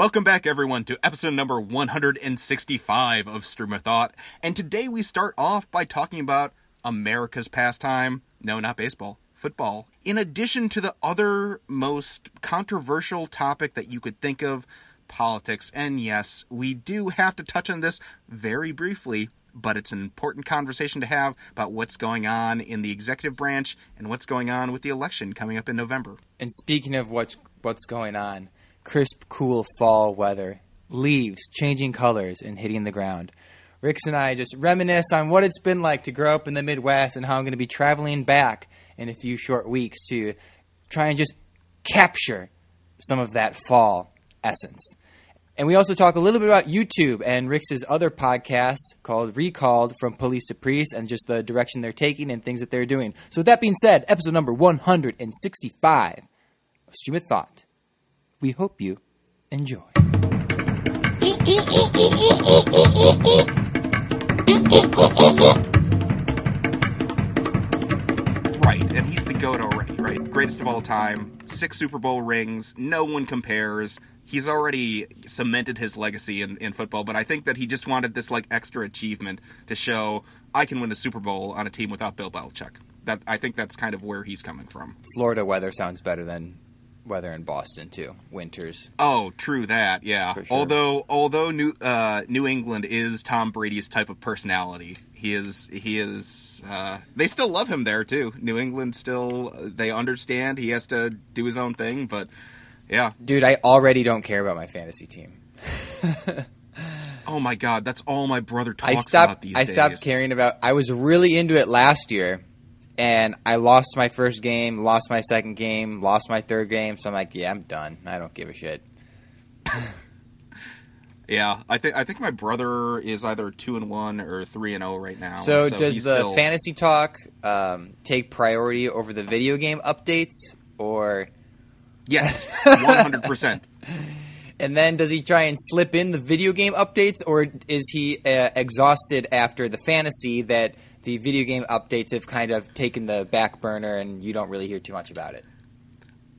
Welcome back, everyone, to episode number 165 of Stream of Thought. And today we start off by talking about America's pastime. No, not baseball, football. In addition to the other most controversial topic that you could think of, politics. And yes, we do have to touch on this very briefly, but it's an important conversation to have about what's going on in the executive branch and what's going on with the election coming up in November. And speaking of what's what's going on, crisp, cool fall weather, leaves changing colors and hitting the ground. Ricks and I just reminisce on what it's been like to grow up in the Midwest and how I'm going to be traveling back in a few short weeks to try and just capture some of that fall essence. And we also talk a little bit about YouTube and Rick's other podcast called Recalled from Police to Priest and just the direction they're taking and things that they're doing. So, with that being said, episode number 165 of Stream of Thought. We hope you enjoy. Right, and he's the GOAT already, right? Greatest of all time, six Super Bowl rings, no one compares. He's already cemented his legacy in, in football, but I think that he just wanted this like extra achievement to show I can win a Super Bowl on a team without Bill Belichick. That I think that's kind of where he's coming from. Florida weather sounds better than weather in Boston too. Winters. Oh, true that. Yeah. sure. Although although New uh, New England is Tom Brady's type of personality, he is he is. Uh, they still love him there too. New England still they understand he has to do his own thing, but yeah. Dude, I already don't care about my fantasy team. Oh my God, that's all my brother talks I about stopped. these I stopped caring about. I was really into it last year, and I lost my first game, lost my second game, lost my third game. So I'm like, yeah, I'm done. I don't give a shit. Yeah, I think I think my brother is either two and one or three and zero right now. So, and does the still- fantasy talk um, take priority over the video game updates, or Yes, one hundred percent. and then does he try and slip in the video game updates, or is he uh, exhausted after the fantasy that the video game updates have kind of taken the back burner and you don't really hear too much about it?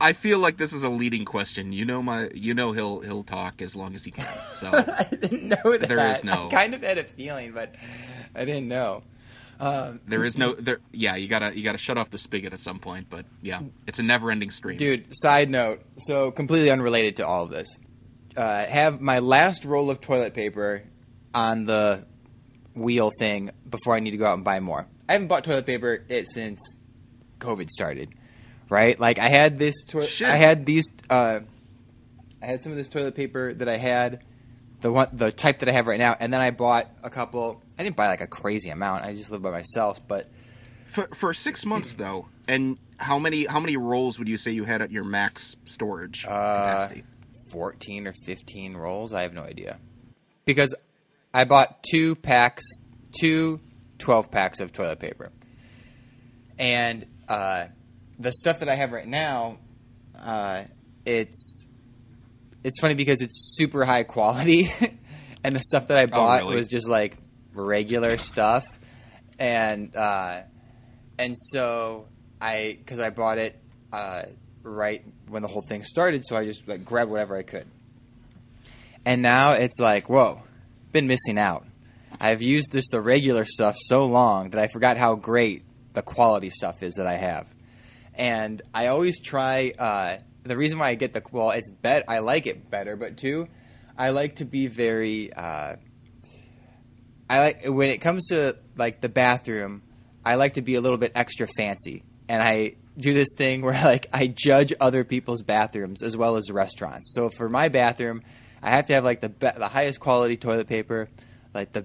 I feel like this is a leading question. You know my, you know he'll he'll talk as long as he can. So I didn't know that. There is no- I kind of had a feeling, but I didn't know. Um, there is no there. Yeah, you gotta you gotta shut off the spigot at some point. But yeah, it's a never ending stream. dude, side note. So completely unrelated to all of this. Uh, have my last roll of toilet paper on the wheel thing before I need to go out and buy more. I haven't bought toilet paper it since COVID started. Right? Like I had this. To- I had these. Uh, I had some of this toilet paper that I had, the one, the type that I have right now, and then I bought a couple. I didn't buy like a crazy amount. I just live by myself, but For for six months though, and how many how many rolls would you say you had at your max storage Uh, capacity? 14 or 15 rolls. I have no idea. Because I bought two packs, two 12 packs of toilet paper. And uh, the stuff that I have right now, uh, it's it's funny because it's super high quality, and the stuff that I bought really? was just like regular stuff, and uh, and so I because I bought it uh, right when the whole thing started, so I just like grabbed whatever I could. And now it's like, whoa, been missing out. I've used just the regular stuff so long that I forgot how great the quality stuff is that I have. And I always try. Uh, the reason why I get the well, it's bet I like it better, but two, I like to be very. Uh, I like when it comes to like the bathroom. I like to be a little bit extra fancy, and I do this thing where like I judge other people's bathrooms as well as restaurants. So for my bathroom, I have to have like the be- the highest quality toilet paper, like the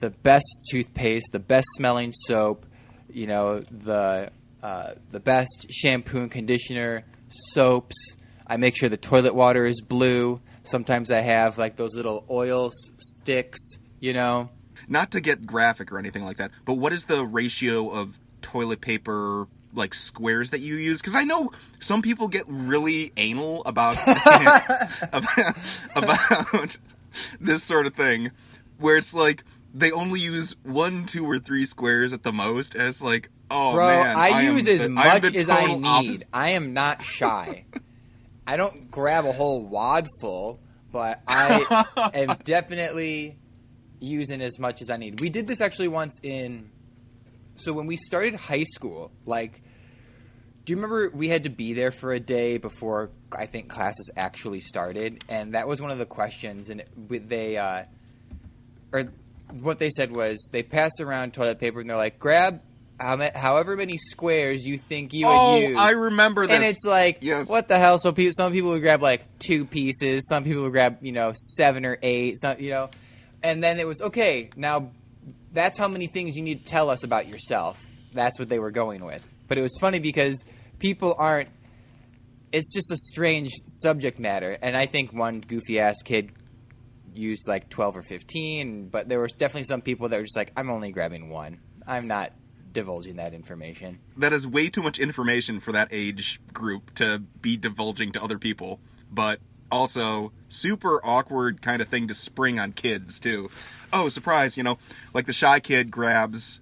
the best toothpaste, the best smelling soap, you know, the uh, the best shampoo and conditioner, soaps. I make sure the toilet water is blue. Sometimes I have like those little oil s- sticks, you know. Not to get graphic or anything like that, but what is the ratio of toilet paper like squares that you use? Because I know some people get really anal about about, about this sort of thing, where it's like they only use one, two, or three squares at the most, and it's like, oh Bro, man, I, am use as I am much the as I need. opposite. I am not shy. I don't grab a whole wad full, but I am definitely using as much as I need. We did this actually once in. So when we started high school, like, do you remember we had to be there for a day before I think classes actually started, and that was one of the questions, and they, uh, or what they said was they pass around toilet paper and they're like, grab however many squares you think you oh, would use. I remember this. And it's like, Yes. what the hell? So people, some people would grab like two pieces. Some people would grab, you know, seven or eight. Some, you know, and then it was okay. Now, that's how many things you need to tell us about yourself. That's what they were going with. But it was funny because people aren't. It's just a strange subject matter, and I think one goofy ass kid used like twelve or fifteen. But there was definitely some people that were just like, I'm only grabbing one. I'm not divulging that information. that is way too much information for that age group to be divulging to other people, but also super awkward kind of thing to spring on kids too. Oh, surprise, you know, like the shy kid grabs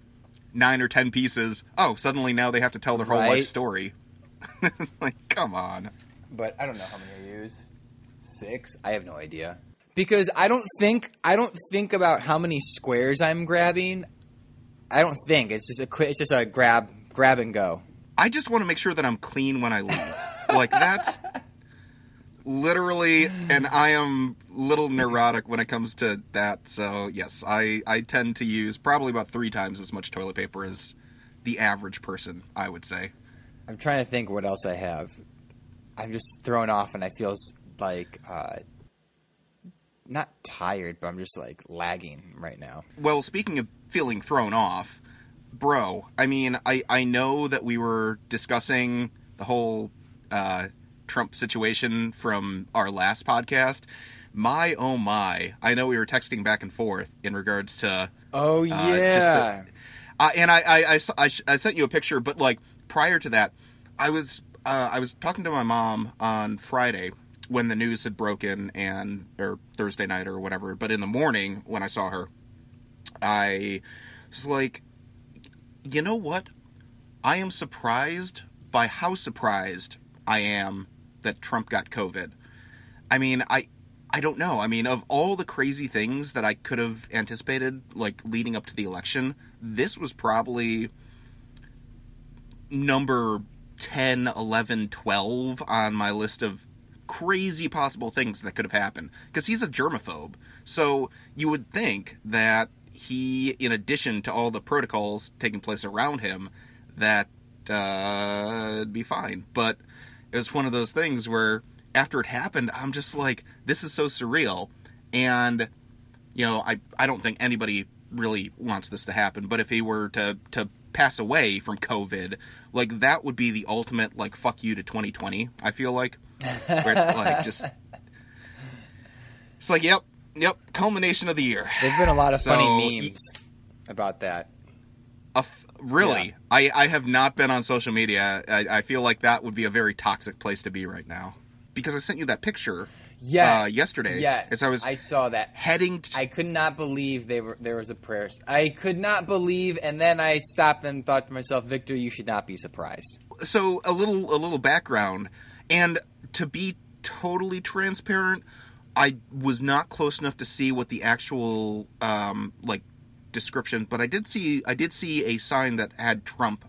nine or ten pieces. Oh, suddenly now they have to tell their whole Right. life story. it's like, come on. but I don't know how many I use. Six? I have no idea. Because I don't think I don't think about how many squares I'm grabbing. I don't think it's just a qui- it's just a grab grab and go. I just want to make sure that I'm clean when I leave. like that's literally and I am little neurotic when it comes to that. So, yes, I I tend to use probably about 3 times as much toilet paper as the average person, I would say. I'm trying to think what else I have. I'm just thrown off and I feel like uh, not tired, but I'm just like lagging right now. Well, speaking of feeling thrown off, bro, I mean, I, I know that we were discussing the whole uh, Trump situation from our last podcast. My oh my, I know we were texting back and forth in regards to. Oh just yeah. Uh, and I, I, I, I I sent you a picture, but like prior to that, I was uh, I was talking to my mom on Friday when the news had broken and or Thursday night or whatever. But in the morning when I saw her, I was like, you know what? I am surprised by how surprised I am that Trump got COVID. I mean, I I don't know. I mean, of all the crazy things that I could have anticipated like leading up to the election, this was probably number 10, 11, 12 on my list of crazy possible things that could have happened because he's a germaphobe. So you would think that he, in addition to all the protocols taking place around him, that uh, it'd be fine. But it was one of those things where after it happened, I'm just like, this is so surreal. And, you know, I, I don't think anybody really wants this to happen, but if he were to, to pass away from COVID, like that would be the ultimate, like, fuck you to 2020, I feel like. Where, like, just. It's like, yep, yep, culmination of the year. There've been a lot of So, funny memes about that. Really? Yeah. I, I have not been on social media. I, I feel like that would be a very toxic place to be right now. Because I sent you that picture Yes. uh, yesterday. Yes. As I was I saw that. heading. t- I could not believe they were there was a prayer. I could not believe, and then I stopped and thought to myself, Victor, you should not be surprised. so a little a little background, and to be totally transparent, I was not close enough to see what the actual um, like description, but I did see I did see a sign that had Trump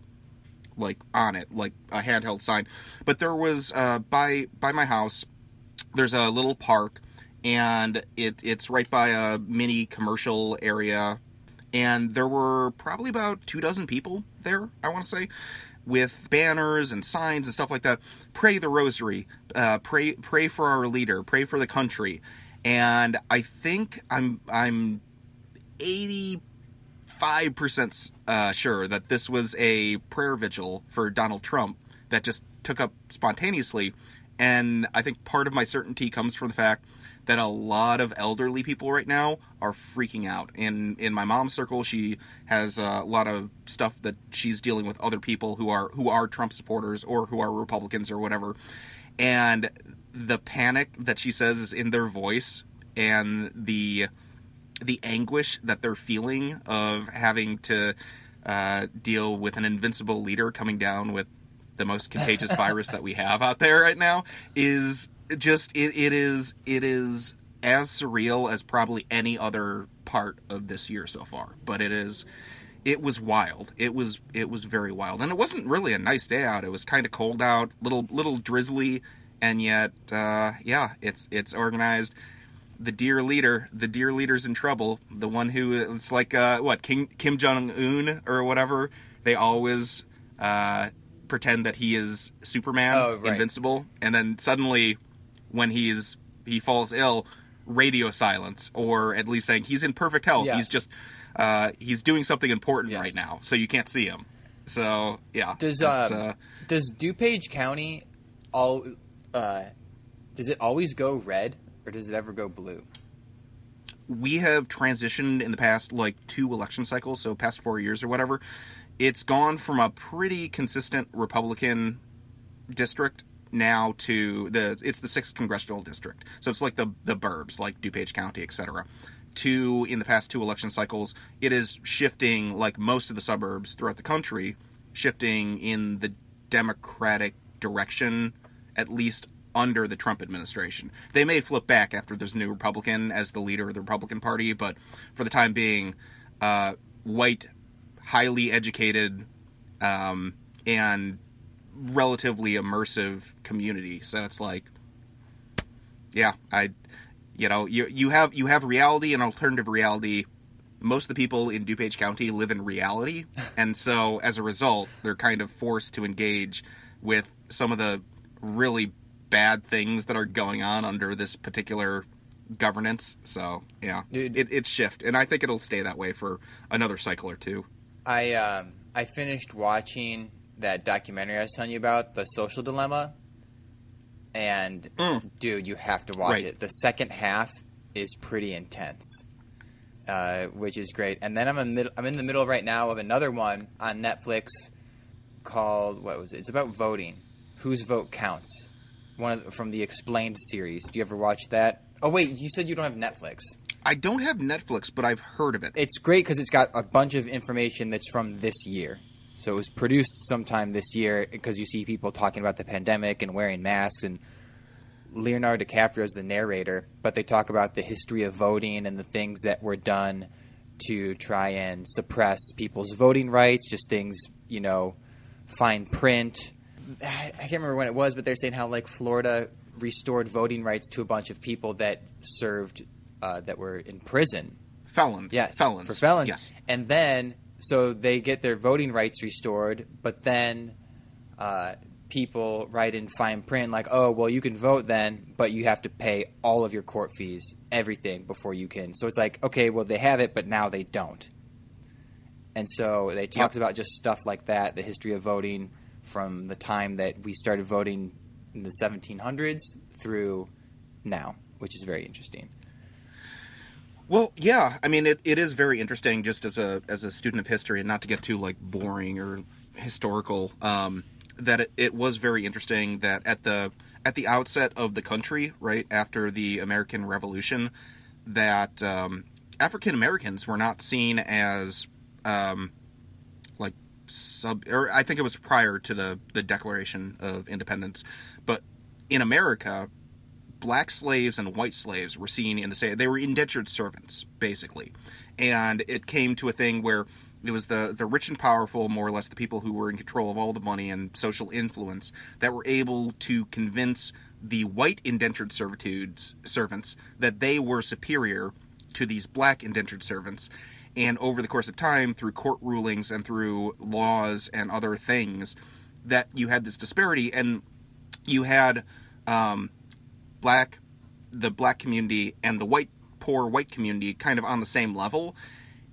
like on it, like a handheld sign. But there was uh, by by my house, there's a little park, and it it's right by a mini commercial area, and there were probably about two dozen people there. I want to say. With banners and signs and stuff like that, pray the rosary, uh, pray pray for our leader, pray for the country, and I think I'm I'm eighty five percent uh, sure that this was a prayer vigil for Donald Trump that just took up spontaneously, and I think part of my certainty comes from the fact that a lot of elderly people right now are freaking out. In in my mom's circle, she has a lot of stuff that she's dealing with other people who are who are Trump supporters or who are Republicans or whatever, and the panic that she says is in their voice and the the anguish that they're feeling of having to uh, deal with an invincible leader coming down with the most contagious virus that we have out there right now is just it, it is it is as surreal as probably any other part of this year so far. But it is it was wild. It was it was very wild. And it wasn't really a nice day out. It was kind of cold out, little little drizzly, and yet uh, yeah, it's it's organized. The dear leader, the dear leader's in trouble. The one who is like uh, what King, Kim Jong Un or whatever. They always uh, pretend that he is Superman, Oh, right. invincible, and then suddenly, when he's he falls ill, radio silence, or at least saying he's in perfect health. Yes. He's just uh, he's doing something important Yes. right now, so you can't see him. So yeah, Does um, uh, does DuPage County all uh, does it always go red or does it ever go blue? we have transitioned in the past like two election cycles, so past four years or whatever. It's gone from a pretty consistent Republican district now to the it's the sixth congressional district. So it's like the the burbs, like DuPage County, etc. To in the past two election cycles, it is shifting like most of the suburbs throughout the country, shifting in the Democratic direction, at least under the Trump administration. They may flip back after there's a new Republican as the leader of the Republican Party, but for the time being, uh, white, highly educated, um, and relatively immersive community. So it's like, yeah, I, you know, you you have you have reality and alternative reality. Most of the people in DuPage County live in reality, and so as a result, they're kind of forced to engage with some of the really bad things that are going on under this particular governance. So yeah, Dude. it, it's shift, and I think it'll stay that way for another cycle or two. I um, I finished watching that documentary I was telling you about, The Social Dilemma. And Mm. dude, you have to watch Right. it. The second half is pretty intense, uh, which is great. And then I'm in mid- I'm in the middle right now of another one on Netflix called what was it? It's about voting. Whose vote counts? One of the, from the Explained series. Do you ever watch that? Oh wait, you said you don't have Netflix. I don't have Netflix, but I've heard of it. It's great because it's got a bunch of information that's from this year. So it was produced sometime this year because you see people talking about the pandemic and wearing masks and Leonardo DiCaprio is the narrator, but they talk about the history of voting and the things that were done to try and suppress people's voting rights, just things, you know, fine print. I can't remember when it was, but they're saying how like Florida restored voting rights to a bunch of people that served uh, that were in prison felons. Yes, felons for felons. Yes, and then so they get their voting rights restored, but then uh, people write in fine print like, "Oh, well, you can vote then, but you have to pay all of your court fees, everything before you can." So it's like, okay, well, they have it, but now they don't. And so they talks Yep. about just stuff like that, the history of voting from the time that we started voting in the 1700s through now, which is very interesting. Well, yeah. I mean, it, it is very interesting just as a as a student of history, and not to get too like boring or historical. Um, that it, it was very interesting that at the at the outset of the country, right after the American Revolution, that um, African Americans were not seen as um, sub or I think it was prior to the the Declaration of Independence, but in America, black slaves and white slaves were seen in the same they were indentured servants basically. And it came to a thing where it was the the rich and powerful more or less the people who were in control of all the money and social influence that were able to convince the white indentured servitudes servants that they were superior to these black indentured servants and over the course of time through court rulings and through laws and other things that you had this disparity. And you had um, black the black community and the white poor white community kind of on the same level.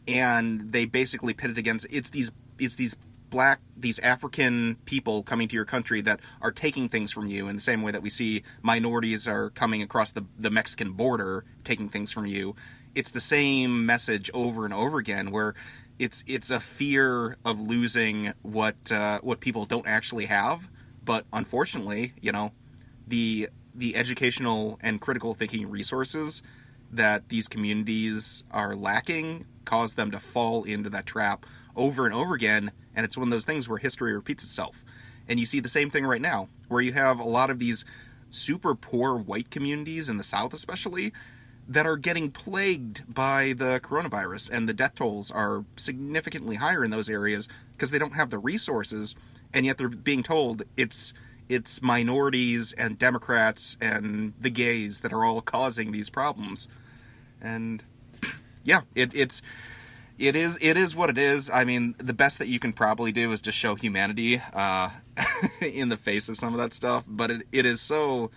And they basically pitted against it's these it's these black these african people coming to your country that are taking things from you in the same way that we see minorities are coming across the, the mexican border taking things from you it's the same message over and over again where it's it's a fear of losing what uh, what people don't actually have. But unfortunately you know the the educational and critical thinking resources that these communities are lacking cause them to fall into that trap over and over again. And it's one of those things where history repeats itself. And you see the same thing right now where you have a lot of these super poor white communities in the south especially that are getting plagued by the coronavirus, and the death tolls are significantly higher in those areas because they don't have the resources, and yet they're being told it's it's minorities and Democrats and the gays that are all causing these problems, and yeah, it, it's it is it is what it is. I mean, the best that you can probably do is just show humanity uh, in the face of some of that stuff. But it, it is so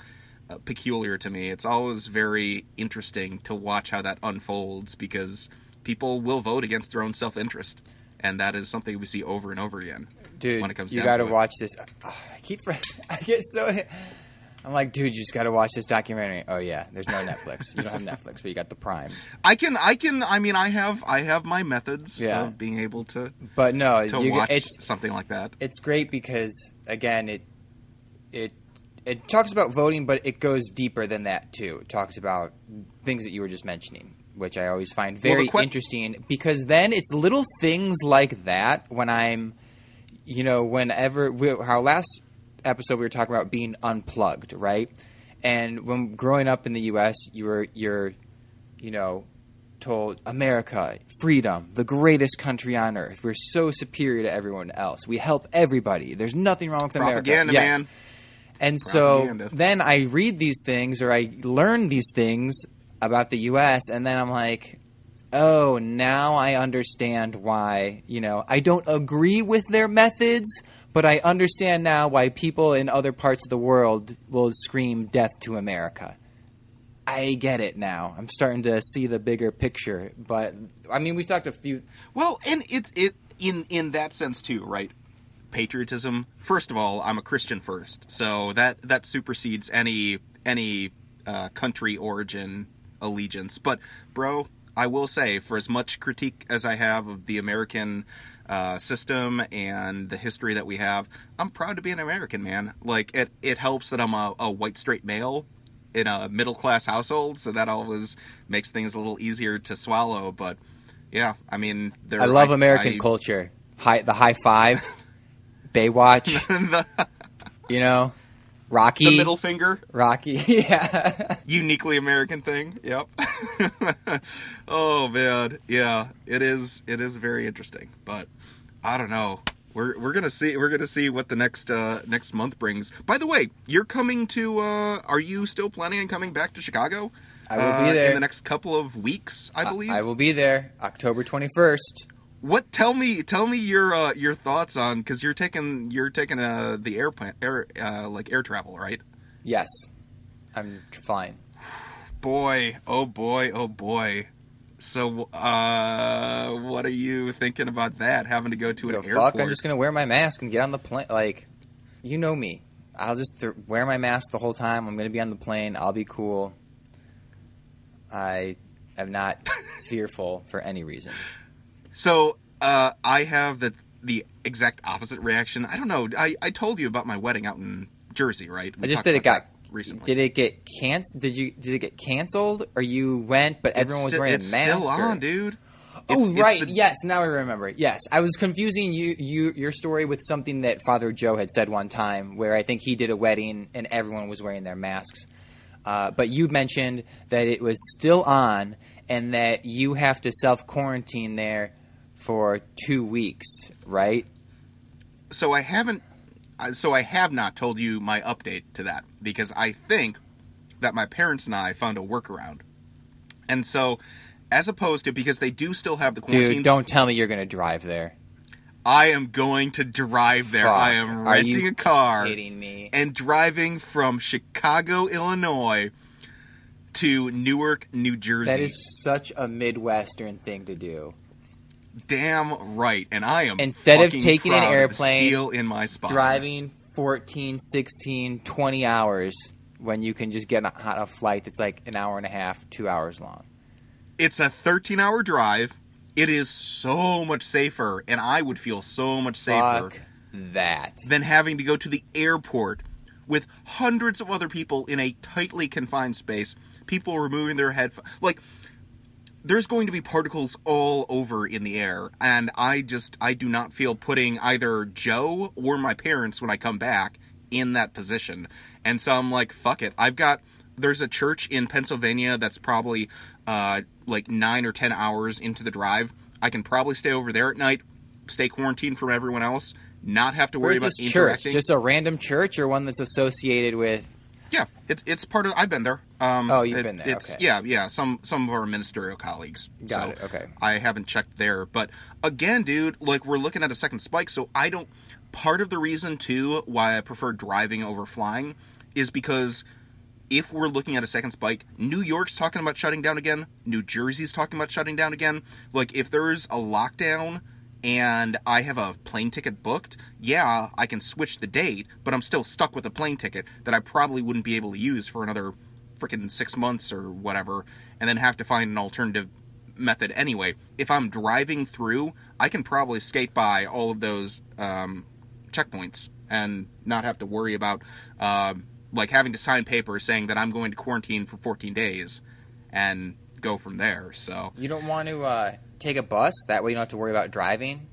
Uh, peculiar to me. It's always very interesting to watch how that unfolds because people will vote against their own self interest, and that is something we see over and over again. Dude, when it comes you got to watch this. Oh, I keep, I get so. I'm like, dude, you just got to watch this documentary. Oh yeah, there's no Netflix. You don't have Netflix, but you got the Prime. I can I can I mean I have I have my methods Yeah. of being able to But no, to you, watch it's something like that. it's great because again, it it it talks about voting, but it goes deeper than that too. It talks about things that you were just mentioning, which I always find Well, very que- interesting because then it's little things like that when I'm, you know, whenever we, our last episode we were talking about being unplugged, right? And when growing up in the U.S., you were you're, you know, told America, freedom, the greatest country on earth. We're so superior to everyone else. We help everybody. There's nothing wrong with Propaganda, America. Yes. man. And so Propaganda. then I read these things or I learn these things about the US and then I'm like, "Oh, now I understand why, you know, I don't agree with their methods, but I understand now why people in other parts of the world will scream death to America." I get it now. I'm starting to see the bigger picture, but I mean, we talked a few Well, and it it in in that sense too, right? Patriotism. First of all, I'm a Christian first, so that that supersedes any any uh, country origin allegiance. But, bro, I will say, for as much critique as I have of the American uh, system and the history that we have, I'm proud to be an American, man. Like it it helps that I'm a, a white straight male in a middle class household, so that always makes things a little easier to swallow. But yeah, I mean, there, I love American I- culture. High, the high five, Baywatch, you know, Rocky, the middle finger, Rocky. yeah, uniquely American thing. Yep. oh man, yeah, it is. It is very interesting, but I don't know. We're we're gonna see. We're gonna see what the next uh, next month brings. By the way, you're coming to. Uh, are you still planning on coming back to Chicago? I will uh, be there. in the next couple of weeks. I believe. I will be there October twenty first. What? Tell me. Tell me your uh, your thoughts on because you're taking you're taking uh, the airplane air uh, like air travel, right? Yes, I'm fine. Boy, oh boy, oh boy. So, uh, what are you thinking about that? Having to go to an airport? fuck, I'm just gonna wear my mask and get on the plane. Like, you know me. I'll just th- wear my mask the whole time. I'm gonna be on the plane. I'll be cool. I am not fearful for any reason. So, uh, I have the the exact opposite reaction. I don't know. I, I told you about my wedding out in Jersey, right? I just did it got recently. Did it get canceled? Did you did it get canceled or you went but everyone was It's sti- wearing it's a mask? still or- on, dude. Oh It's- it's right, the- yes. Now I remember. Yes, I was confusing you, you, your story with something that Father Joe had said one time, where I think he did a wedding and everyone was wearing their masks. Uh, but you mentioned that it was still on, and that you have to self quarantine there for two weeks, right? so I haven't. uh, So I have not told you my update to that because I think that my parents and I found a workaround, and so as opposed to because they do still have the quarantine. Dude, don't tell me you're going to drive there. I am going to drive there. I Fuck. am Are renting a car Kidding me? and driving from Chicago, Illinois to Newark, New Jersey. That is such a Midwestern thing to do. Damn right. And I am Instead of taking an airplane, steel in my spine. driving 14, 16, 20 hours when you can just get on a flight that's like an hour and a half, two hours long. It's a 13 hour drive. It is so much safer, and I would feel so much safer Fuck that. than having to go to the airport with hundreds of other people in a tightly confined space. People removing their headphones. Like, there's going to be particles all over in the air, and I just I do not feel putting either Joe or my parents when I come back in that position. And so I'm like, fuck it. I've got there's a church in Pennsylvania that's probably uh, like nine or ten hours into the drive. I can probably stay over there at night, stay quarantined from everyone else, not have to worry Where's about this church? interacting. Just a random church or one that's associated with? Yeah, it's it's part of. I've been there. Um, Oh, you've it- been there, It's, okay. Yeah, yeah. Some some of our ministerial colleagues. Got So it, okay. I haven't checked there, but again, dude, like we're looking at a second spike. So I don't. Part of the reason too why I prefer driving over flying is because if we're looking at a second spike, New York's talking about shutting down again. New Jersey's talking about shutting down again. Like if there's a lockdown and I have a plane ticket booked, yeah, I can switch the date, but I'm still stuck with a plane ticket that I probably wouldn't be able to use for another freaking six months or whatever, and then have to find an alternative method anyway. If I'm driving through, I can probably skate by all of those um, checkpoints and not have to worry about um like having to sign papers saying that I'm going to quarantine for 14 days and go from there. So You don't want to uh, take a bus? That way you don't have to worry about driving?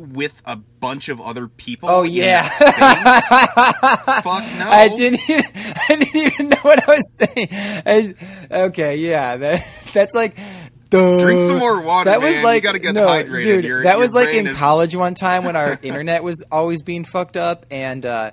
With a bunch of other people. Oh, yeah. fuck no. I didn't. Even, I didn't even know what I was saying. I, okay, yeah, that that's like. Duh. Drink some more water, That was man. You like gotta get no, hydrated. dude. Your- that your was like in is- college one time when our internet was always being fucked up, and uh,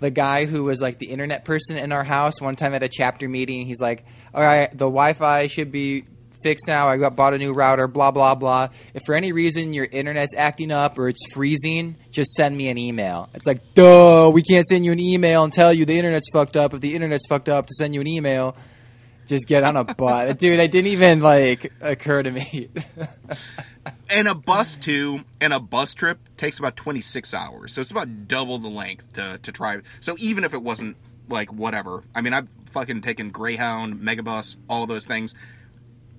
the guy who was like the internet person in our house one time at a chapter meeting, he's like, "All right, the Wi-Fi should be fixed now. I got bought a new router. Blah blah blah. If for any reason your internet's acting up or it's freezing, just send me an email." It's like, duh, we can't send you an email and tell you the internet's fucked up. If the internet's fucked up, to send you an email. Just get on a bus, dude. It didn't even like occur to me. and a bus too, and a bus trip takes about 26 hours. So it's about double the length to to try. So even if it wasn't like whatever, I mean, I've fucking taken Greyhound, Megabus, all those things.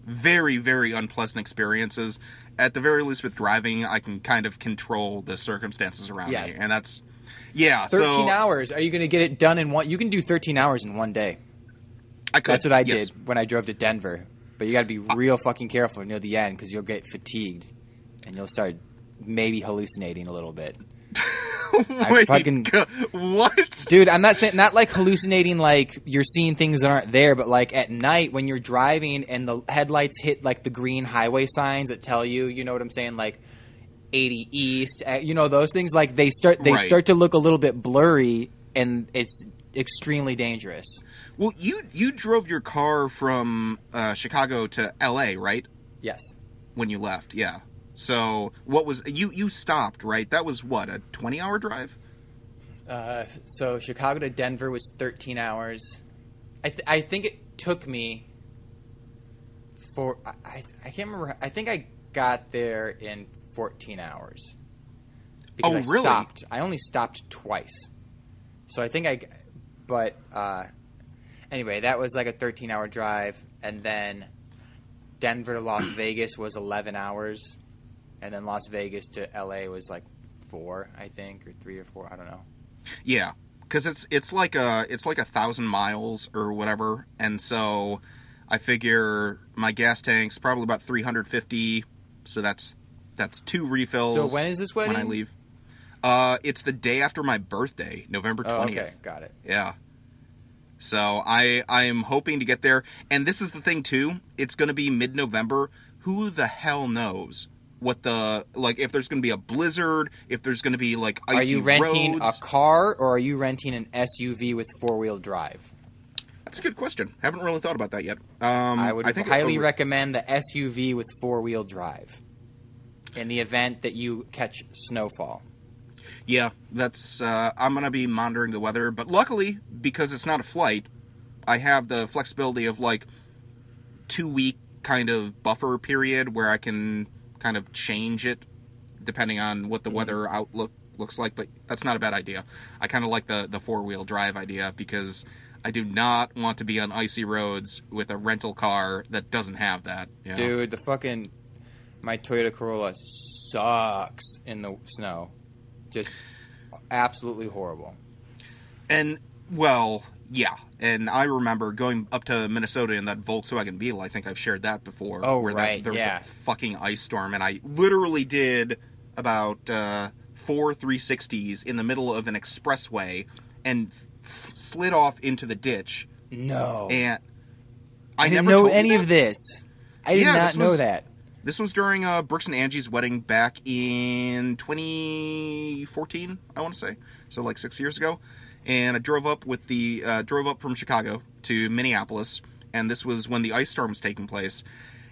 Very, very unpleasant experiences. At the very least, with driving, I can kind of control the circumstances around Yes. me, and that's yeah. Thirteen so hours. Are you going to get it done in one? You can do thirteen hours in one day. I could, That's what I yes. did when I drove to Denver. But you got to be real fucking careful near the end because you'll get fatigued and you'll start maybe hallucinating a little bit. I fucking- go- what? Dude, I'm not saying not like hallucinating like you're seeing things that aren't there, but like at night when you're driving and the headlights hit like the green highway signs that tell you, you know what I'm saying, like 80 east, uh, you know those things like they start they Right. start to look a little bit blurry and it's extremely dangerous. Well, you you drove your car from uh, Chicago to L.A. right Yes. when you left, yeah. So what was you you stopped right? That was what a 20 hour drive. Uh, so Chicago to Denver was 13 hours. I, th- I think it took me for I, I can't remember. I think I got there in 14 hours. Because Oh, I really? stopped. I only stopped twice. So I think I but uh, anyway, that was like a 13 hour drive and then Denver to Las Vegas was 11 hours and then Las Vegas to LA was like 4, I think, or 3 or 4, I don't know. Yeah, because it's it's like a it's like a thousand miles or whatever, and so I figure my gas tank's probably about 350. So that's that's two refills. So when is this wedding? when I leave? Uh, it's the day after my birthday, November 20th. Oh, okay, got it. Yeah. So I I am hoping to get there, and this is the thing too. It's going to be mid November. Who the hell knows what the like if there's going to be a blizzard, if there's going to be like icy Are you renting roads. a car or are you renting an SUV with four wheel drive? That's a good question. Haven't really thought about that yet. Um, I would I think highly a- recommend the SUV with four wheel drive. In the event that you catch snowfall. Yeah, that's. Uh, I'm going to be monitoring the weather, but luckily because it's not a flight, I have the flexibility of like two week kind of buffer period where I can kind of change it depending on what the Mm-hmm. weather outlook looks like. But that's not a bad idea. I kind of like the the four wheel drive idea because I do not want to be on icy roads with a rental car that doesn't have that. you know? Dude, the fucking my Toyota Corolla sucks in the snow. Just absolutely horrible. And well, yeah. And I remember going up to Minnesota in that Volkswagen Beetle. I think I've shared that before. Oh, where right, That, there was yeah. a fucking ice storm, and I literally did about uh, four 360s in the middle of an expressway, and f- slid off into the ditch, No. and I, didn't never know any of this. I did Yeah, not know was- that. This was during uh, Brooks and Angie's wedding back in 2014, I want to say, so like six years ago. And I drove up with the uh, drove up from Chicago to Minneapolis, and this was when the ice storm was taking place.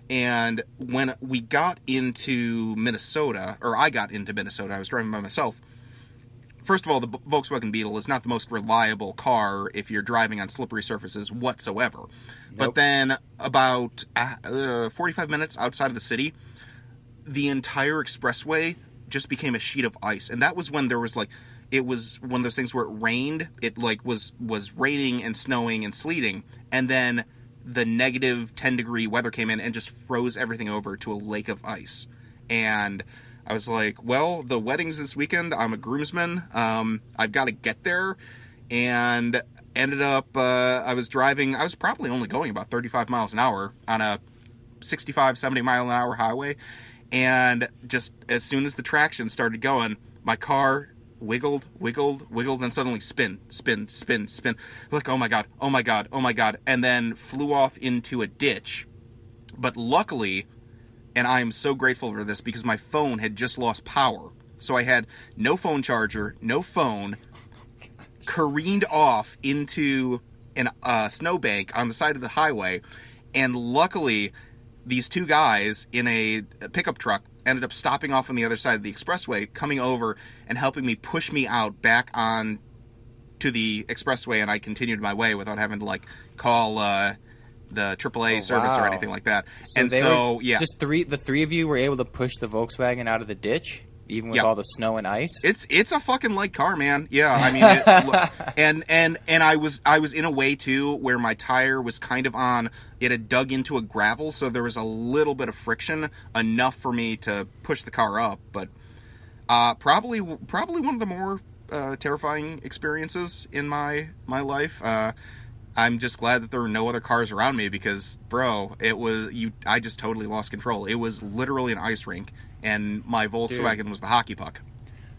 And when we got into Minnesota, or I got into Minnesota, I was driving by myself. First of all, the Volkswagen Beetle is not the most reliable car if you're driving on slippery surfaces whatsoever. But then, about uh, 45 minutes outside of the city, the entire expressway just became a sheet of ice, and that was when there was like, it was one of those things where it rained. It like was was raining and snowing and sleeting, and then the negative 10 degree weather came in and just froze everything over to a lake of ice. And I was like, well, the wedding's this weekend. I'm a groomsman. Um, I've got to get there. And ended up, uh, I was driving, I was probably only going about 35 miles an hour on a 65, 70 mile an hour highway. And just as soon as the traction started going, my car wiggled, wiggled, wiggled, and suddenly spin, spin, spin, spin. Like, oh my god, oh my god, oh my god. And then flew off into a ditch. But luckily, and I am so grateful for this because my phone had just lost power. So I had no phone charger, no phone, careened off into an uh, snowbank on the side of the highway, and luckily, these two guys in a pickup truck ended up stopping off on the other side of the expressway, coming over and helping me push me out back on to the expressway, and I continued my way without having to like call uh, the AAA Oh, service or anything like that. So and so, were, yeah, just three. The three of you were able to push the Volkswagen out of the ditch, even with Yeah. all the snow and ice. It's it's a fucking light car, man. Yeah, I mean, it, and and and I was I was in a way too where my tire was kind of on. It had dug into a gravel, so there was a little bit of friction, enough for me to push the car up. But uh, probably probably one of the more uh, terrifying experiences in my my life. Uh, I'm just glad that there were no other cars around me because, bro, it was you. I just totally lost control. It was literally an ice rink, and my Volkswagen was the hockey puck.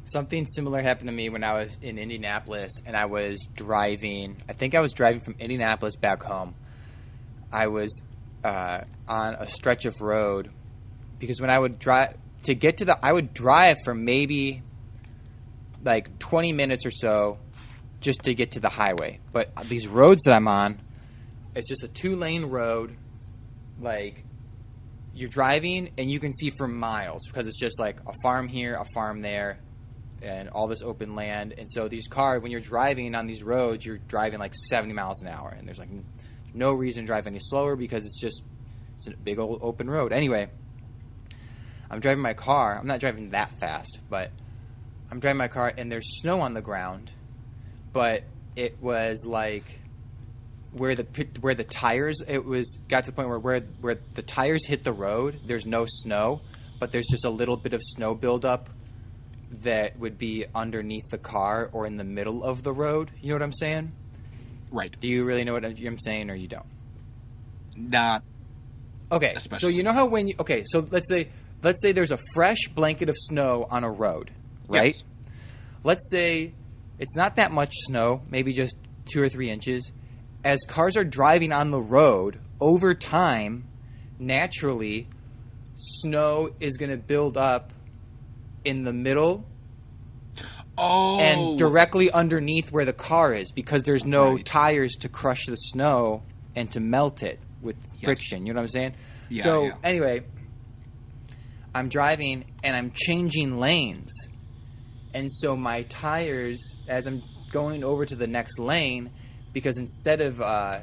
Something similar happened to me when I was in Indianapolis and I was driving. I think I was driving from Indianapolis back home. I was uh, on a stretch of road because when I would drive to get to the, I would drive for maybe like 20 minutes or so just to get to the highway. But these roads that I'm on, it's just a two lane road. Like you're driving and you can see for miles because it's just like a farm here, a farm there, and all this open land. And so these cars, when you're driving on these roads, you're driving like 70 miles an hour, and there's like no reason to drive any slower because it's just it's a big old open road. Anyway, I'm driving my car. I'm not driving that fast, but I'm driving my car, and there's snow on the ground, but it was like where the where the tires it was got to the point where where where the tires hit the road there's no snow but there's just a little bit of snow buildup that would be underneath the car or in the middle of the road you know what i'm saying Right. do you really know what i'm saying or you don't Not okay so you know how when you okay so let's say let's say there's a fresh blanket of snow on a road right Yes. let's say it's not that much snow, maybe just two or three inches. As cars are driving on the road, over time, naturally, snow is going to build up in the middle Oh, and directly underneath where the car is because there's no Right. tires to crush the snow and to melt it with Yes. friction. You know what I'm saying? Yeah, so, yeah. anyway, I'm driving and I'm changing lanes. And so my tires, as I'm going over to the next lane, because instead of uh,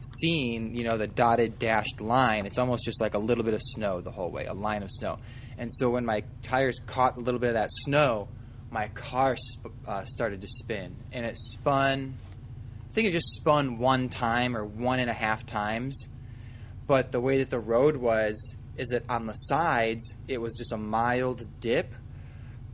seeing, you know, the dotted dashed line, it's almost just like a little bit of snow the whole way, a line of snow. And so when my tires caught a little bit of that snow, my car sp- uh, started to spin, and it spun. I think it just spun one time or one and a half times. But the way that the road was is that on the sides it was just a mild dip.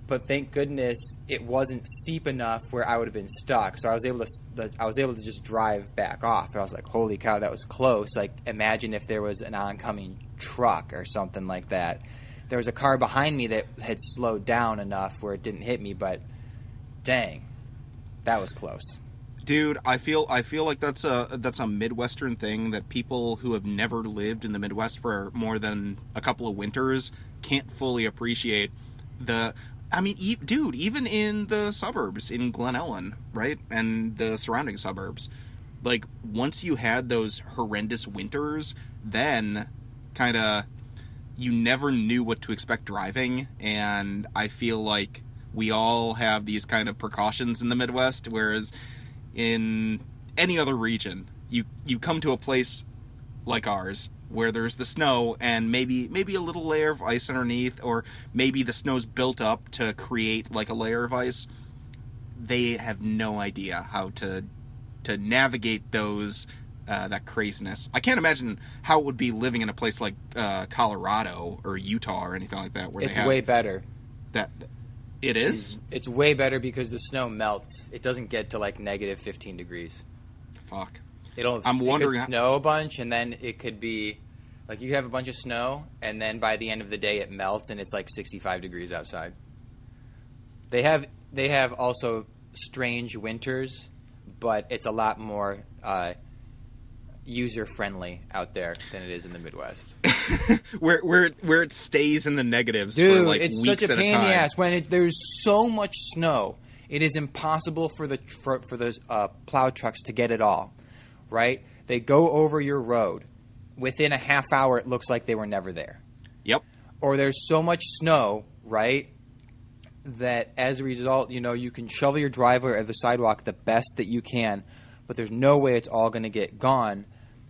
But thank goodness it wasn't steep enough where I would have been stuck. So I was able to I was able to just drive back off. I was like, "Holy cow, that was close!" Like imagine if there was an oncoming truck or something like that. There was a car behind me that had slowed down enough where it didn't hit me, but dang, that was close. Dude, I feel I feel like that's a that's a Midwestern thing that people who have never lived in the Midwest for more than a couple of winters can't fully appreciate. The I mean, e- dude, even in the suburbs in Glen Ellyn, right, and the surrounding suburbs, like once you had those horrendous winters, then kind of you never knew what to expect driving, and I feel like we all have these kind of precautions in the Midwest, whereas in any other region, you you come to a place like ours where there's the snow and maybe maybe a little layer of ice underneath or maybe the snow's built up to create like a layer of ice they have no idea how to to navigate those uh, that craziness i can't imagine how it would be living in a place like uh, colorado or utah or anything like that where It's they have way better. that it is It's way better because the snow melts. It doesn't get to like negative 15 degrees. fuck It'll I'm it could snow a bunch, and then it could be like you have a bunch of snow, and then by the end of the day it melts, and it's like 65 degrees outside. They have they have also strange winters, but it's a lot more uh, user friendly out there than it is in the Midwest. where where it, where it stays in the negatives Dude, for like it's weeks such a pain a in the ass when it, there's so much snow. It is impossible for the for, for those uh, plow trucks to get it all. Right? They go over your road. Within a half hour, it looks like they were never there. Yep. Or there's so much snow, right? That as a result, you know, you can shovel your driveway or the sidewalk the best that you can, but there's no way it's all going to get gone,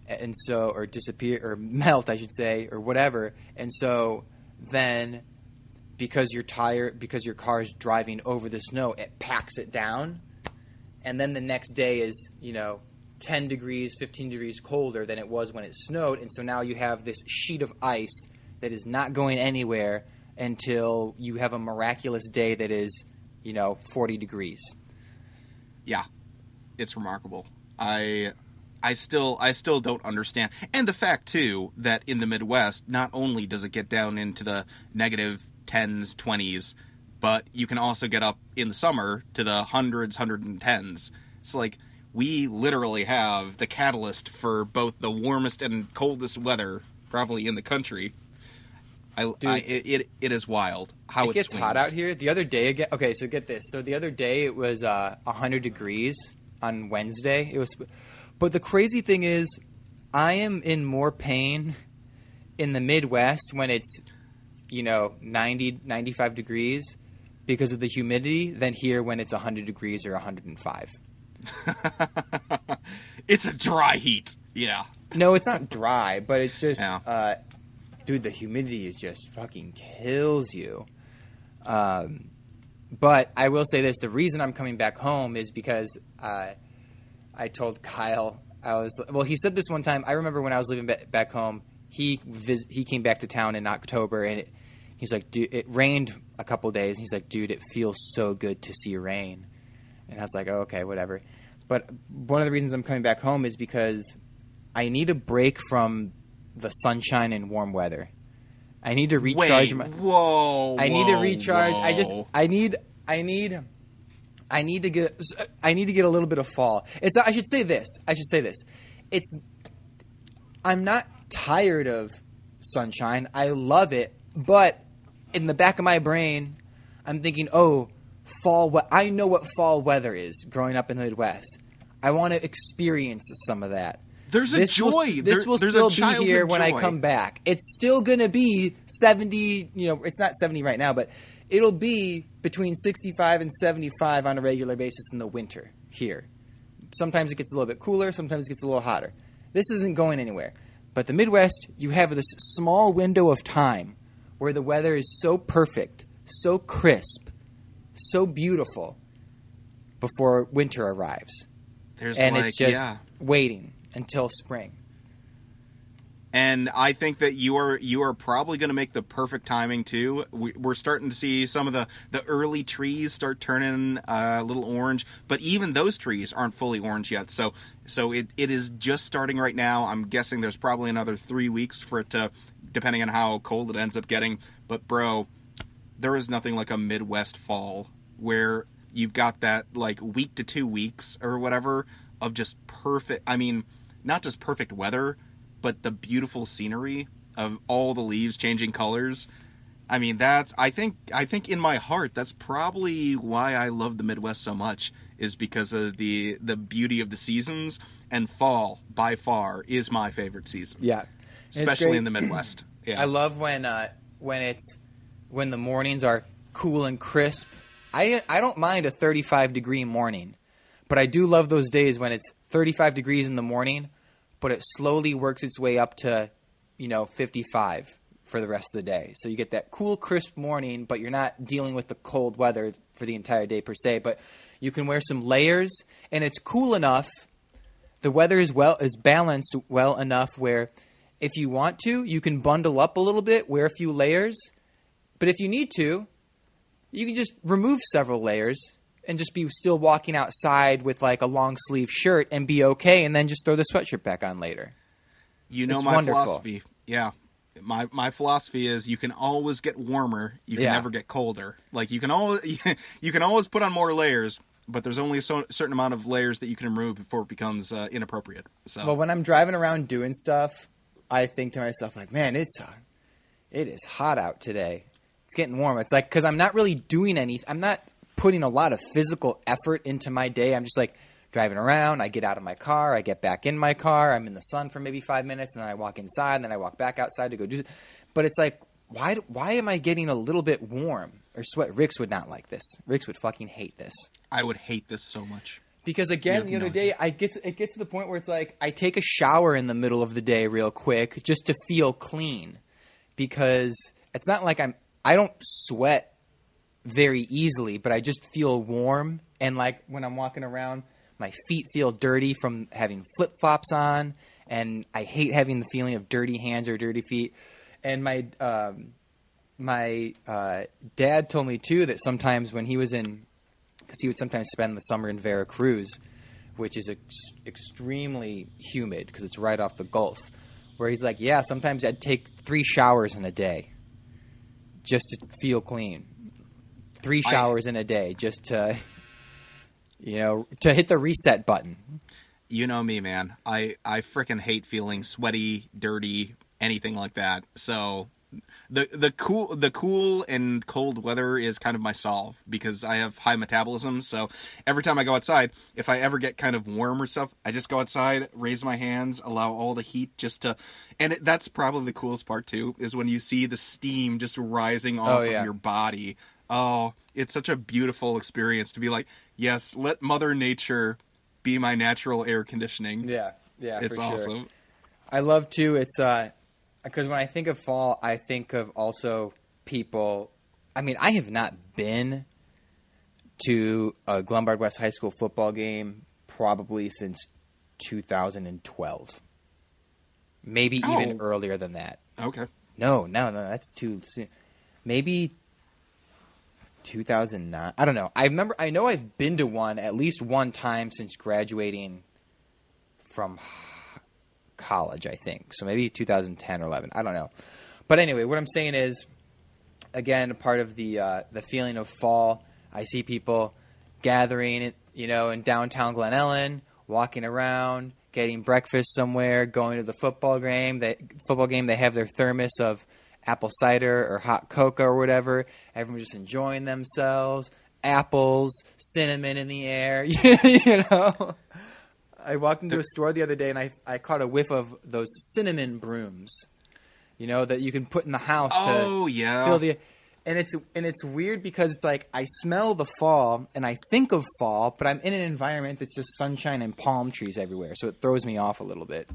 and so or disappear or melt, I should say, or whatever. And so then, because your tire, because your car is driving over the snow, it packs it down, and then the next day is you know 10 degrees 15 degrees colder than it was when it snowed and so now you have this sheet of ice that is not going anywhere until you have a miraculous day that is you know 40 degrees. Yeah. It's remarkable. I i still i still don't understand. And the fact too that in the midwest not only does it get down into the negative 10s 20s but you can also get up in the summer to the hundreds 110s it's like we literally have the catalyst for both the warmest and coldest weather probably in the country. I, Dude. I it, it, it is wild how it, it gets hot out here. The other day again okay so get this. So the other day it was uh, 100 degrees on wednesday. It was but the crazy thing is i am in more pain in the midwest when it's you know 90 95 degrees because of the humidity than here when it's 100 degrees or 105 it's a dry heat yeah no it's not dry but it's just Yeah. uh, dude the humidity is just fucking kills you um, but I will say this: the reason I'm coming back home is because uh, I told Kyle I was well. He said this one time. I remember when I was living back home. He vis- he came back to town in October, and it, he's like, "Dude, it rained a couple days." And he's like, "Dude, it feels so good to see rain." And I was like, oh, "Okay, whatever." But one of the reasons I'm coming back home is because I need a break from the sunshine and warm weather. I need to recharge Wait, my. whoa I need to whoa, recharge. I just. I need I need I need to get I need to get a little bit of fall. It's I should say this. I should say this. It's I'm not tired of sunshine. I love it, but in the back of my brain, I'm thinking, "Oh, fall we- I know what fall weather is growing up in the Midwest. I want to experience some of that." There's a this Will, joy. this There- will still be here when I come back. It's still going to be 70, you know, it's not 70 right now, but it'll be between 65 and 75 on a regular basis in the winter here. Sometimes it gets a little bit cooler, sometimes it gets a little hotter. This isn't going anywhere. But the Midwest, you have this small window of time where the weather is so perfect, so crisp, so beautiful before winter arrives. There's and like, it's just yeah. waiting until spring. and I think that you are you are probably going to make the perfect timing too. We, we're starting to see some of the the early trees start turning uh, a little orange, but even those trees aren't fully orange yet. So so it, it is just starting right now. I'm guessing there's probably another three weeks for it to, depending on how cold it ends up getting. But bro, there is nothing like a Midwest fall where you've got that like week to two weeks or whatever of just perfect. I mean, not just perfect weather, but the beautiful scenery of all the leaves changing colors. I mean, that's I think I think in my heart that's probably why I love the Midwest so much is because of the the beauty of the seasons and fall by far is my favorite season, Yeah, And especially in the Midwest. Yeah. I love when uh, when it's when the mornings are cool and crisp. I I don't mind a 35 degree morning, but I do love those days when it's 35 degrees in the morning, but it slowly works its way up to, you know, 55 for the rest of the day. So you get that cool crisp morning, but you're not dealing with the cold weather for the entire day per se, but you can wear some layers and it's cool enough the weather is well is balanced well enough where if you want to, you can bundle up a little bit, wear a few layers. But if you need to, you can just remove several layers and just be still walking outside with like a long sleeve shirt and be okay and then just throw the sweatshirt back on later. You know It's my wonderful. philosophy. Yeah. My my philosophy is you can always get warmer, you can Yeah. never get colder. Like you can always you can always put on more layers, but there's only a so, certain amount of layers that you can remove before it becomes uh, inappropriate. So Well, when I'm driving around doing stuff, I think to myself like, man, it's uh, it is hot out today. It's getting warm. It's like cuz I'm not really doing anything. I'm not putting a lot of physical effort into my day. I'm just like driving around, I get out of my car, I get back in my car, I'm in the sun for maybe 5 minutes and then I walk inside and then I walk back outside to go do But it's like why why am I getting a little bit warm or sweat? Rix would not like this. Rix would fucking hate this. I would hate this so much. Because again, the no other idea. day, I get to, it gets to the point where it's like I take a shower in the middle of the day real quick just to feel clean, because it's not like I'm I don't sweat very easily, but I just feel warm and like when I'm walking around, my feet feel dirty from having flip flops on, and I hate having the feeling of dirty hands or dirty feet. And my um, my uh, dad told me too that sometimes when he was in because he would sometimes spend the summer in Veracruz, which is ex- extremely humid because it's right off the Gulf. Where he's like, yeah, sometimes I'd take three showers in a day just to feel clean. Three I- showers in a day just to, you know, to hit the reset button. You know me, man. I I freaking hate feeling sweaty, dirty, anything like that. So the the cool the cool and cold weather is kind of my solve because I have high metabolism. So every time I go outside, if I ever get kind of warm or stuff, I just go outside, raise my hands, allow all the heat just to. And it, that's probably the coolest part too is when you see the steam just rising off Oh, yeah. of your body. Oh, it's such a beautiful experience to be like, yes, let Mother Nature be my natural air conditioning. Yeah, yeah, it's for sure. awesome. I love too. It's uh, because when I think of fall, I think of also people. I mean, I have not been to a West High School football game probably since 2012, maybe oh. even Oh. earlier than that. Okay. No, no, no, that's too soon. Maybe 2009. I don't know. I remember. I know I've been to one at least one time since graduating from college. I think so. Maybe 2010 or 11. I don't know. But anyway, what I'm saying is, again, part of the uh, the feeling of fall. I see people gathering, you know, in downtown Glen Ellyn, walking around, getting breakfast somewhere, going to the football game. They football game. They have their thermos of apple cider or hot cocoa or whatever. Everyone's just enjoying themselves. Apples, cinnamon in the air. you know. I walked into a store the other day and I I caught a whiff of those cinnamon brooms. You know that you can put in the house to Oh yeah. feel the and it's and it's weird because it's like I smell the fall and I think of fall, but I'm in an environment that's just sunshine and palm trees everywhere, so it throws me off a little bit.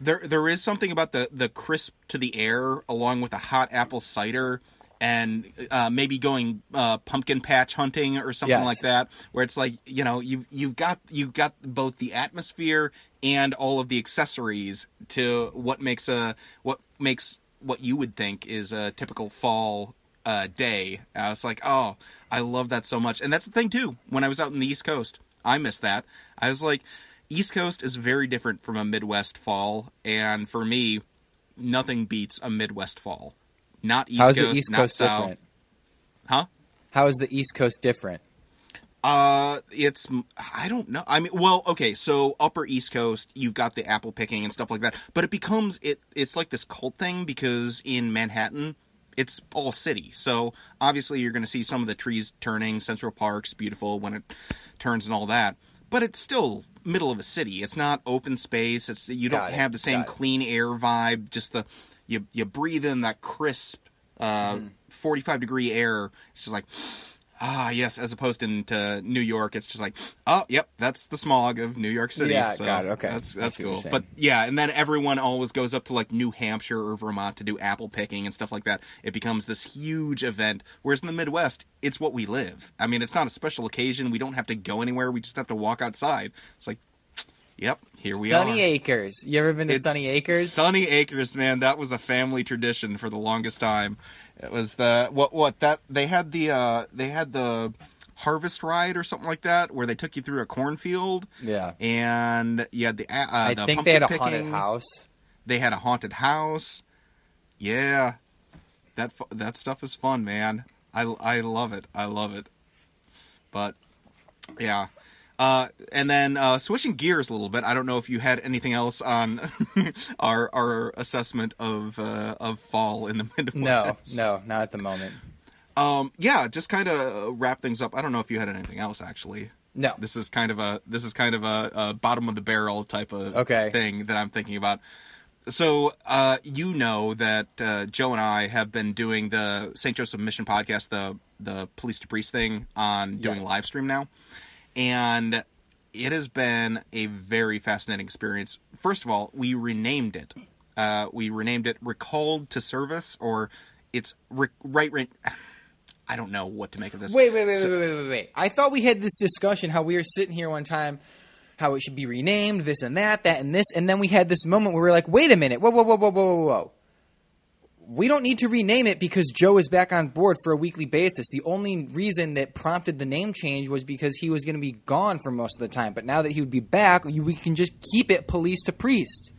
There there is something about the the crisp to the air along with a hot apple cider and uh, maybe going uh, pumpkin patch hunting or something Yes. like that where it's like you know you you've got you've got both the atmosphere and all of the accessories to what makes a what makes what you would think is a typical fall uh, day. I was like, oh, I love that so much, and that's the thing too. When I was out in the East Coast, I missed that. I was like, East Coast is very different from a Midwest fall, and for me, nothing beats a Midwest fall. Not East How's Coast, the East Coast South. different? Huh? How is the East Coast different? Uh, it's I don't know. I mean, well, okay, so Upper East Coast, you've got the apple picking and stuff like that, but it becomes it. It's like this cult thing because in Manhattan, it's all city. So obviously, you're going to see some of the trees turning. Central Park's beautiful when it turns and all that, but it's still middle of a city. It's not open space. It's you don't it, have the same clean air vibe. Just the you you breathe in that crisp, uh, Mm-hmm. 45 degree air. It's just like ah yes. As opposed to New York, it's just like oh yep, that's the smog of New York City. Yeah, so got it, okay. that's that's cool. But yeah, and then everyone always goes up to like New Hampshire or Vermont to do apple picking and stuff like that. It becomes this huge event. Whereas in the Midwest, it's what we live. I mean, it's not a special occasion. We don't have to go anywhere. We just have to walk outside. It's like, yep, here we are. Sonny Acres. You ever been to It's Sonny Acres? Sonny Acres, man, that was a family tradition for the longest time. It was the what what that they had the uh they had the harvest ride or something like that where they took you through a cornfield yeah. and you had the uh, I the think they had a pumpkin haunted house. They had a haunted house. Yeah. That that stuff is fun, man. I I love it. I love it. But yeah. Uh, and then uh, switching gears a little bit, I don't know if you had anything else on our our assessment of uh, of fall in the Midwest. No, no, not at the moment. Um, yeah, just kind of wrap things up. I don't know if you had anything else actually. No. This is kind of a this is kind of a, a bottom of the barrel type of Okay. thing that I'm thinking about. So uh, you know that uh, Joe and I have been doing the St. Joseph Mission podcast, the the police to priest thing on doing Yes. live stream now, and it has been a very fascinating experience. First of all, we renamed it. Uh, we renamed it "Recalled to Service," or it's re- right. right I don't know what to make of this. Wait, wait, wait, So- wait, wait, wait, wait. I thought we had this discussion how we were sitting here one time, how it should be renamed, this and that, that and this, and then we had this moment where we were like, wait a minute, whoa, whoa, whoa, whoa, whoa, whoa, whoa. We don't need to rename it because Joe is back on board for a weekly basis. The only reason that prompted the name change was because he was going to be gone for most of the time. But now that he would be back, we can just keep it police to priest.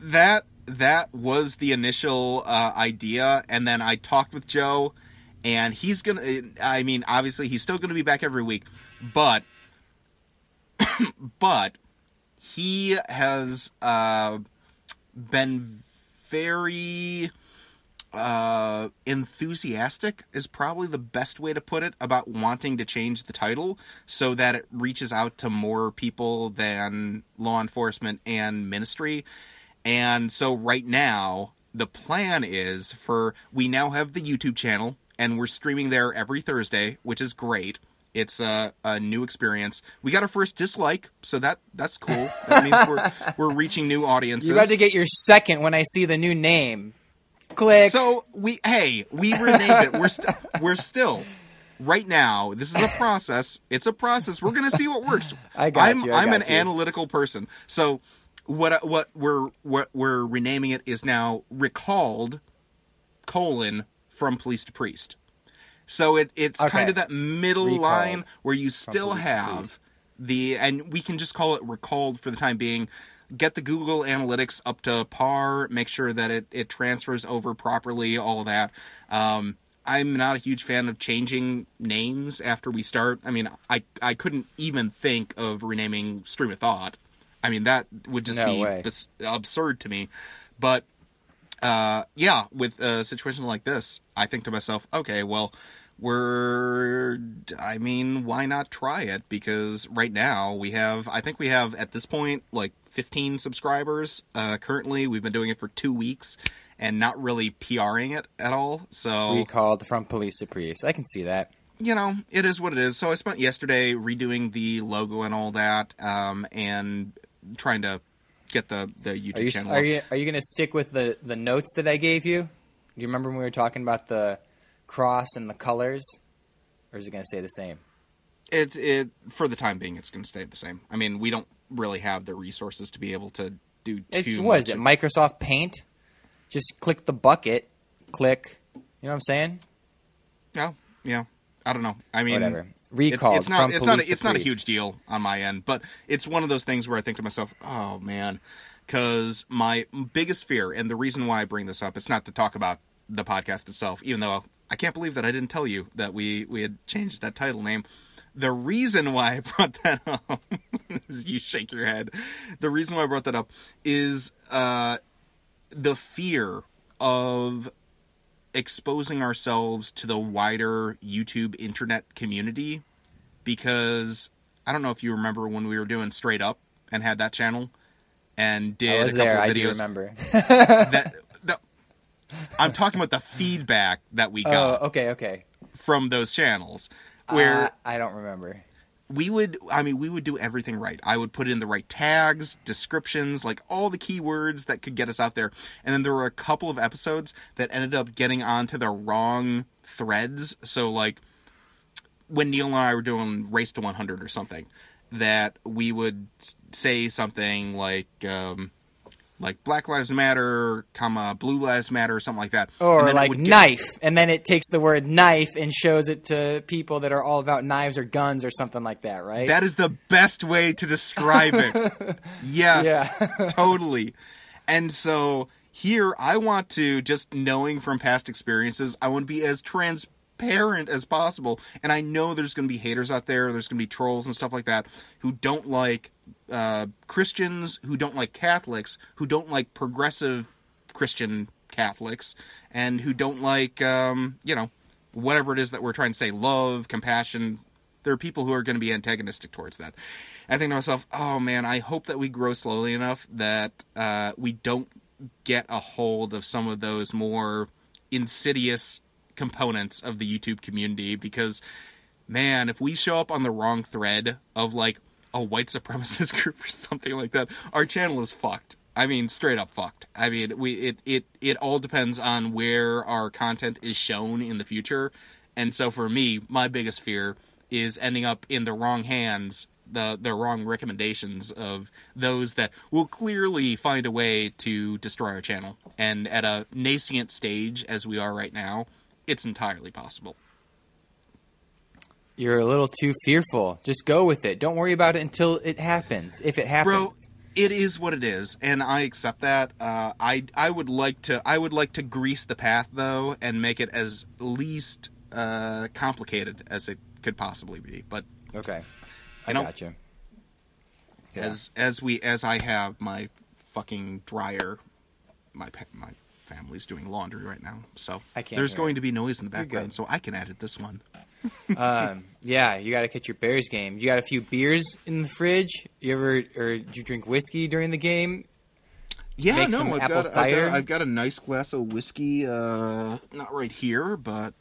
that that was the initial uh, idea and then i talked with joe and he's gonna i mean obviously he's still gonna be back every week but but he has uh, been very uh, enthusiastic is probably the best way to put it about wanting to change the title so that it reaches out to more people than law enforcement and ministry. And so right now, the plan is for we now have the YouTube channel and we're streaming there every Thursday, which is great. It's a, a new experience. We got our first dislike, so that that's cool. That means we're we're reaching new audiences. You're about to get your second when I see the new name. Click. So we hey, we renamed it. We're st- we're still right now. This is a process. It's a process. We're gonna see what works. I got I'm you, I I'm an you. analytical person. So what what we're what we're renaming it is now recalled colon from police to priest. So it it's Okay. kind of that middle Recalled. line where you still police have the and we can just call it recalled for the time being. Get the google analytics up to par make sure that it, it transfers over properly all that. Um, i'm not a huge fan of changing names after we start. I mean i, I couldn't even think of renaming stream of thought. I mean that would just No be absurd to me. But uh, yeah, with a situation like this, I think to myself, okay, well, we're, I mean, why not try it? Because right now we have, I think we have at this point like 15 subscribers. Uh, currently, we've been doing it for two weeks and not really PRing it at all. So we called from police to priest. I can see that. you know, it is what it is. So I spent yesterday redoing the logo and all that, um, and trying to get the the YouTube Are you channel. are you are you going to stick with the the notes that I gave you? Do you remember when we were talking about the cross and the colors, or is it going to stay the same? It it for the time being, it's going to stay the same. I mean, we don't really have the resources to be able to do It's too what is it? Microsoft Paint. Just click the bucket. Click. You know what I'm saying? Yeah, yeah. I don't know. I mean, Whatever. It's, it's not. It's not. A, it's not a huge deal on my end, but it's one of those things where I think to myself, "Oh man," because my biggest fear, and the reason why I bring this up, it's not to talk about the podcast itself, even though can't believe that I didn't tell you that we we had changed that title name. The reason why I brought that up, as you shake your head, the reason why I brought that up is uh, the fear of exposing ourselves to the wider YouTube internet community because I don't know if you remember when we were doing straight up and had that channel and did I was a couple there. of I do remember. that I'm talking about the feedback that we got. Oh, got okay, okay. from those channels where Uh, I don't remember. we would I mean we would do everything right. I would put in the right tags, descriptions, like all the keywords that could get us out there. And then there were a couple of episodes that ended up getting onto the wrong threads. So like when Neil and I were doing Race to 100 or something, that we would say something like um like Black Lives Matter, comma Blue Lives Matter, or something like that. Or And then it like would get- knife, and then it takes the word knife and shows it to people that are all about knives or guns or something like that, right? That is the best way to describe it. yes, totally. And so here, I want to just knowing from past experiences, I want to be as transparent as possible. And I know there's going to be haters out there, there's going to be trolls and stuff like that who don't like uh, Christians, who don't like Catholics, who don't like progressive Christian Catholics, and who don't like, um, you know, whatever it is that we're trying to say love, compassion. There are people who are going to be antagonistic towards that. I think to myself, oh man, I hope that we grow slowly enough that uh, we don't get a hold of some of those more insidious components of the YouTube community because, man, if we show up on the wrong thread of like a white supremacist group or something like that, our channel is fucked. I mean, straight up fucked. I mean, we it it it all depends on where our content is shown in the future. And so for me, my biggest fear is ending up in the wrong hands, the the wrong recommendations of those that will clearly find a way to destroy our channel. And at a nascent stage as we are right now, it's entirely possible. You're a little too fearful. Just go with it. Don't worry about it until it happens. If it happens. Bro, it is what it is, and I accept that. Uh, I I would like to I would like to grease the path though, and make it as least uh, complicated as it could possibly be. But okay. I got you. Yeah. as as we as I have my fucking dryer, my my family's doing laundry right now, so I can't there's going it. to be noise in the background, so I can edit this one. um, yeah, you got to catch your Bears game. You got a few beers in the fridge. You ever or did you drink whiskey during the game? Yeah, Make no, I've got, I've got I've got a nice glass of whiskey, uh, not right here, but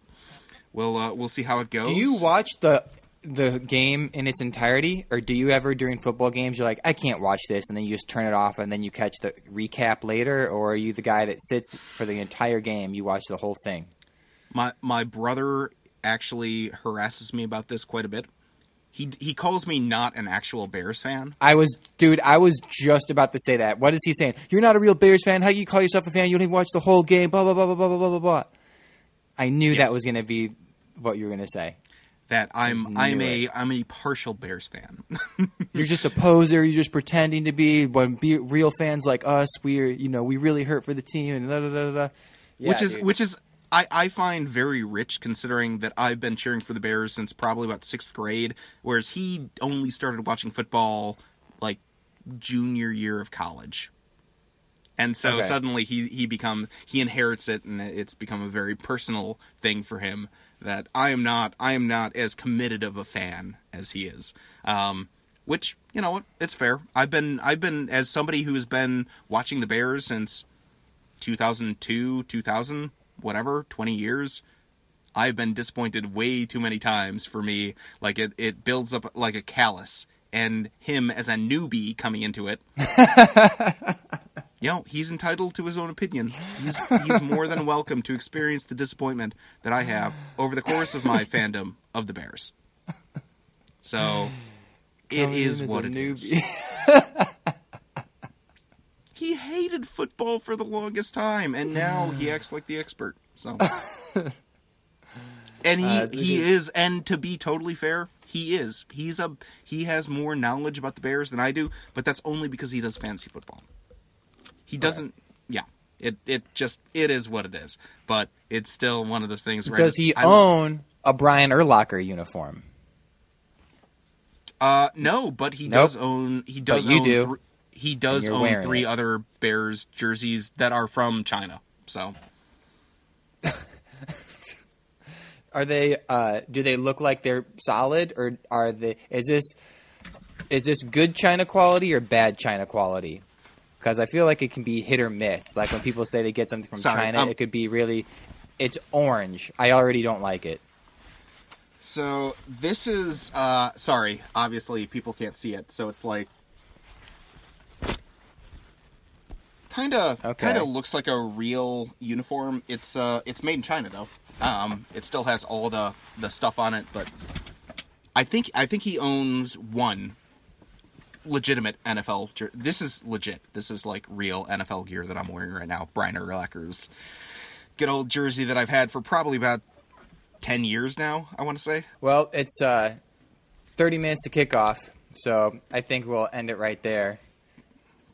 we'll uh, we'll see how it goes. Do you watch the the game in its entirety, or do you ever during football games you're like, I can't watch this, and then you just turn it off, and then you catch the recap later, or are you the guy that sits for the entire game? You watch the whole thing. My my brother actually harasses me about this quite a bit. He he calls me not an actual Bears fan. I was, dude. I was just about to say that. What is he saying? You're not a real Bears fan. How you call yourself a fan? You don't even watch the whole game. Blah blah blah blah blah blah blah blah. I knew Yes. that was going to be what you were going to say. That I'm I'm knew a it. am a partial Bears fan. You're just a poser. You're just pretending to be. When be, real fans like us, we're you know we really hurt for the team and da da da da. da. Yeah, which is dude. which is I, I find very rich considering that I've been cheering for the Bears since probably about sixth grade, whereas he only started watching football like junior year of college. And so Okay. suddenly he he becomes he inherits it and it's become a very personal thing for him that I am not I am not as committed of a fan as he is. Um which, you know what, it's fair. I've been I've been as somebody who has been watching the Bears since 2002, 2000, whatever, 20 years. I've been disappointed way too many times for me. Like it, it builds up like a callus. And him as a newbie coming into it, you know, he's entitled to his own opinion. He's he's more than welcome to experience the disappointment that I have over the course of my fandom of the Bears. So it Coming is in as what a it is. newbie. He hated football for the longest time, and now he acts like the expert. So, and he Uh, he is, and to be totally fair, he is. He's a he has more knowledge about the Bears than I do, but that's only because he does fantasy football. He doesn't. Yeah, It it just it is what it is. But it's still one of those things. Where Does he I- own a Brian Urlacher uniform? Uh, no, but he Nope. does own. He does. you own do. thr- he does own three it. other Bears jerseys that are from China. So Are they? Uh, do they look like they're solid, or are they? Is this is this good China quality or bad China quality? Because I feel like it can be hit or miss. Like when people say they get something from Sorry, China, um, it could be really. It's orange. I already don't like it. So this is uh sorry, obviously people can't see it, so it's like kind of Okay. kind of looks like a real uniform. It's uh it's made in China though. Um it still has all the the stuff on it, but I think I think he owns one legitimate NFL jer- This is legit. This is like real NFL gear that I'm wearing right now. Brian Urlacher's good old jersey that I've had for probably about 10 years now, I want to say. Well, it's uh, 30 minutes to kick off, so I think we'll end it right there.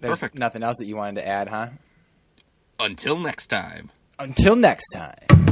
There's Perfect. nothing else that you wanted to add, huh? Until next time. Until next time.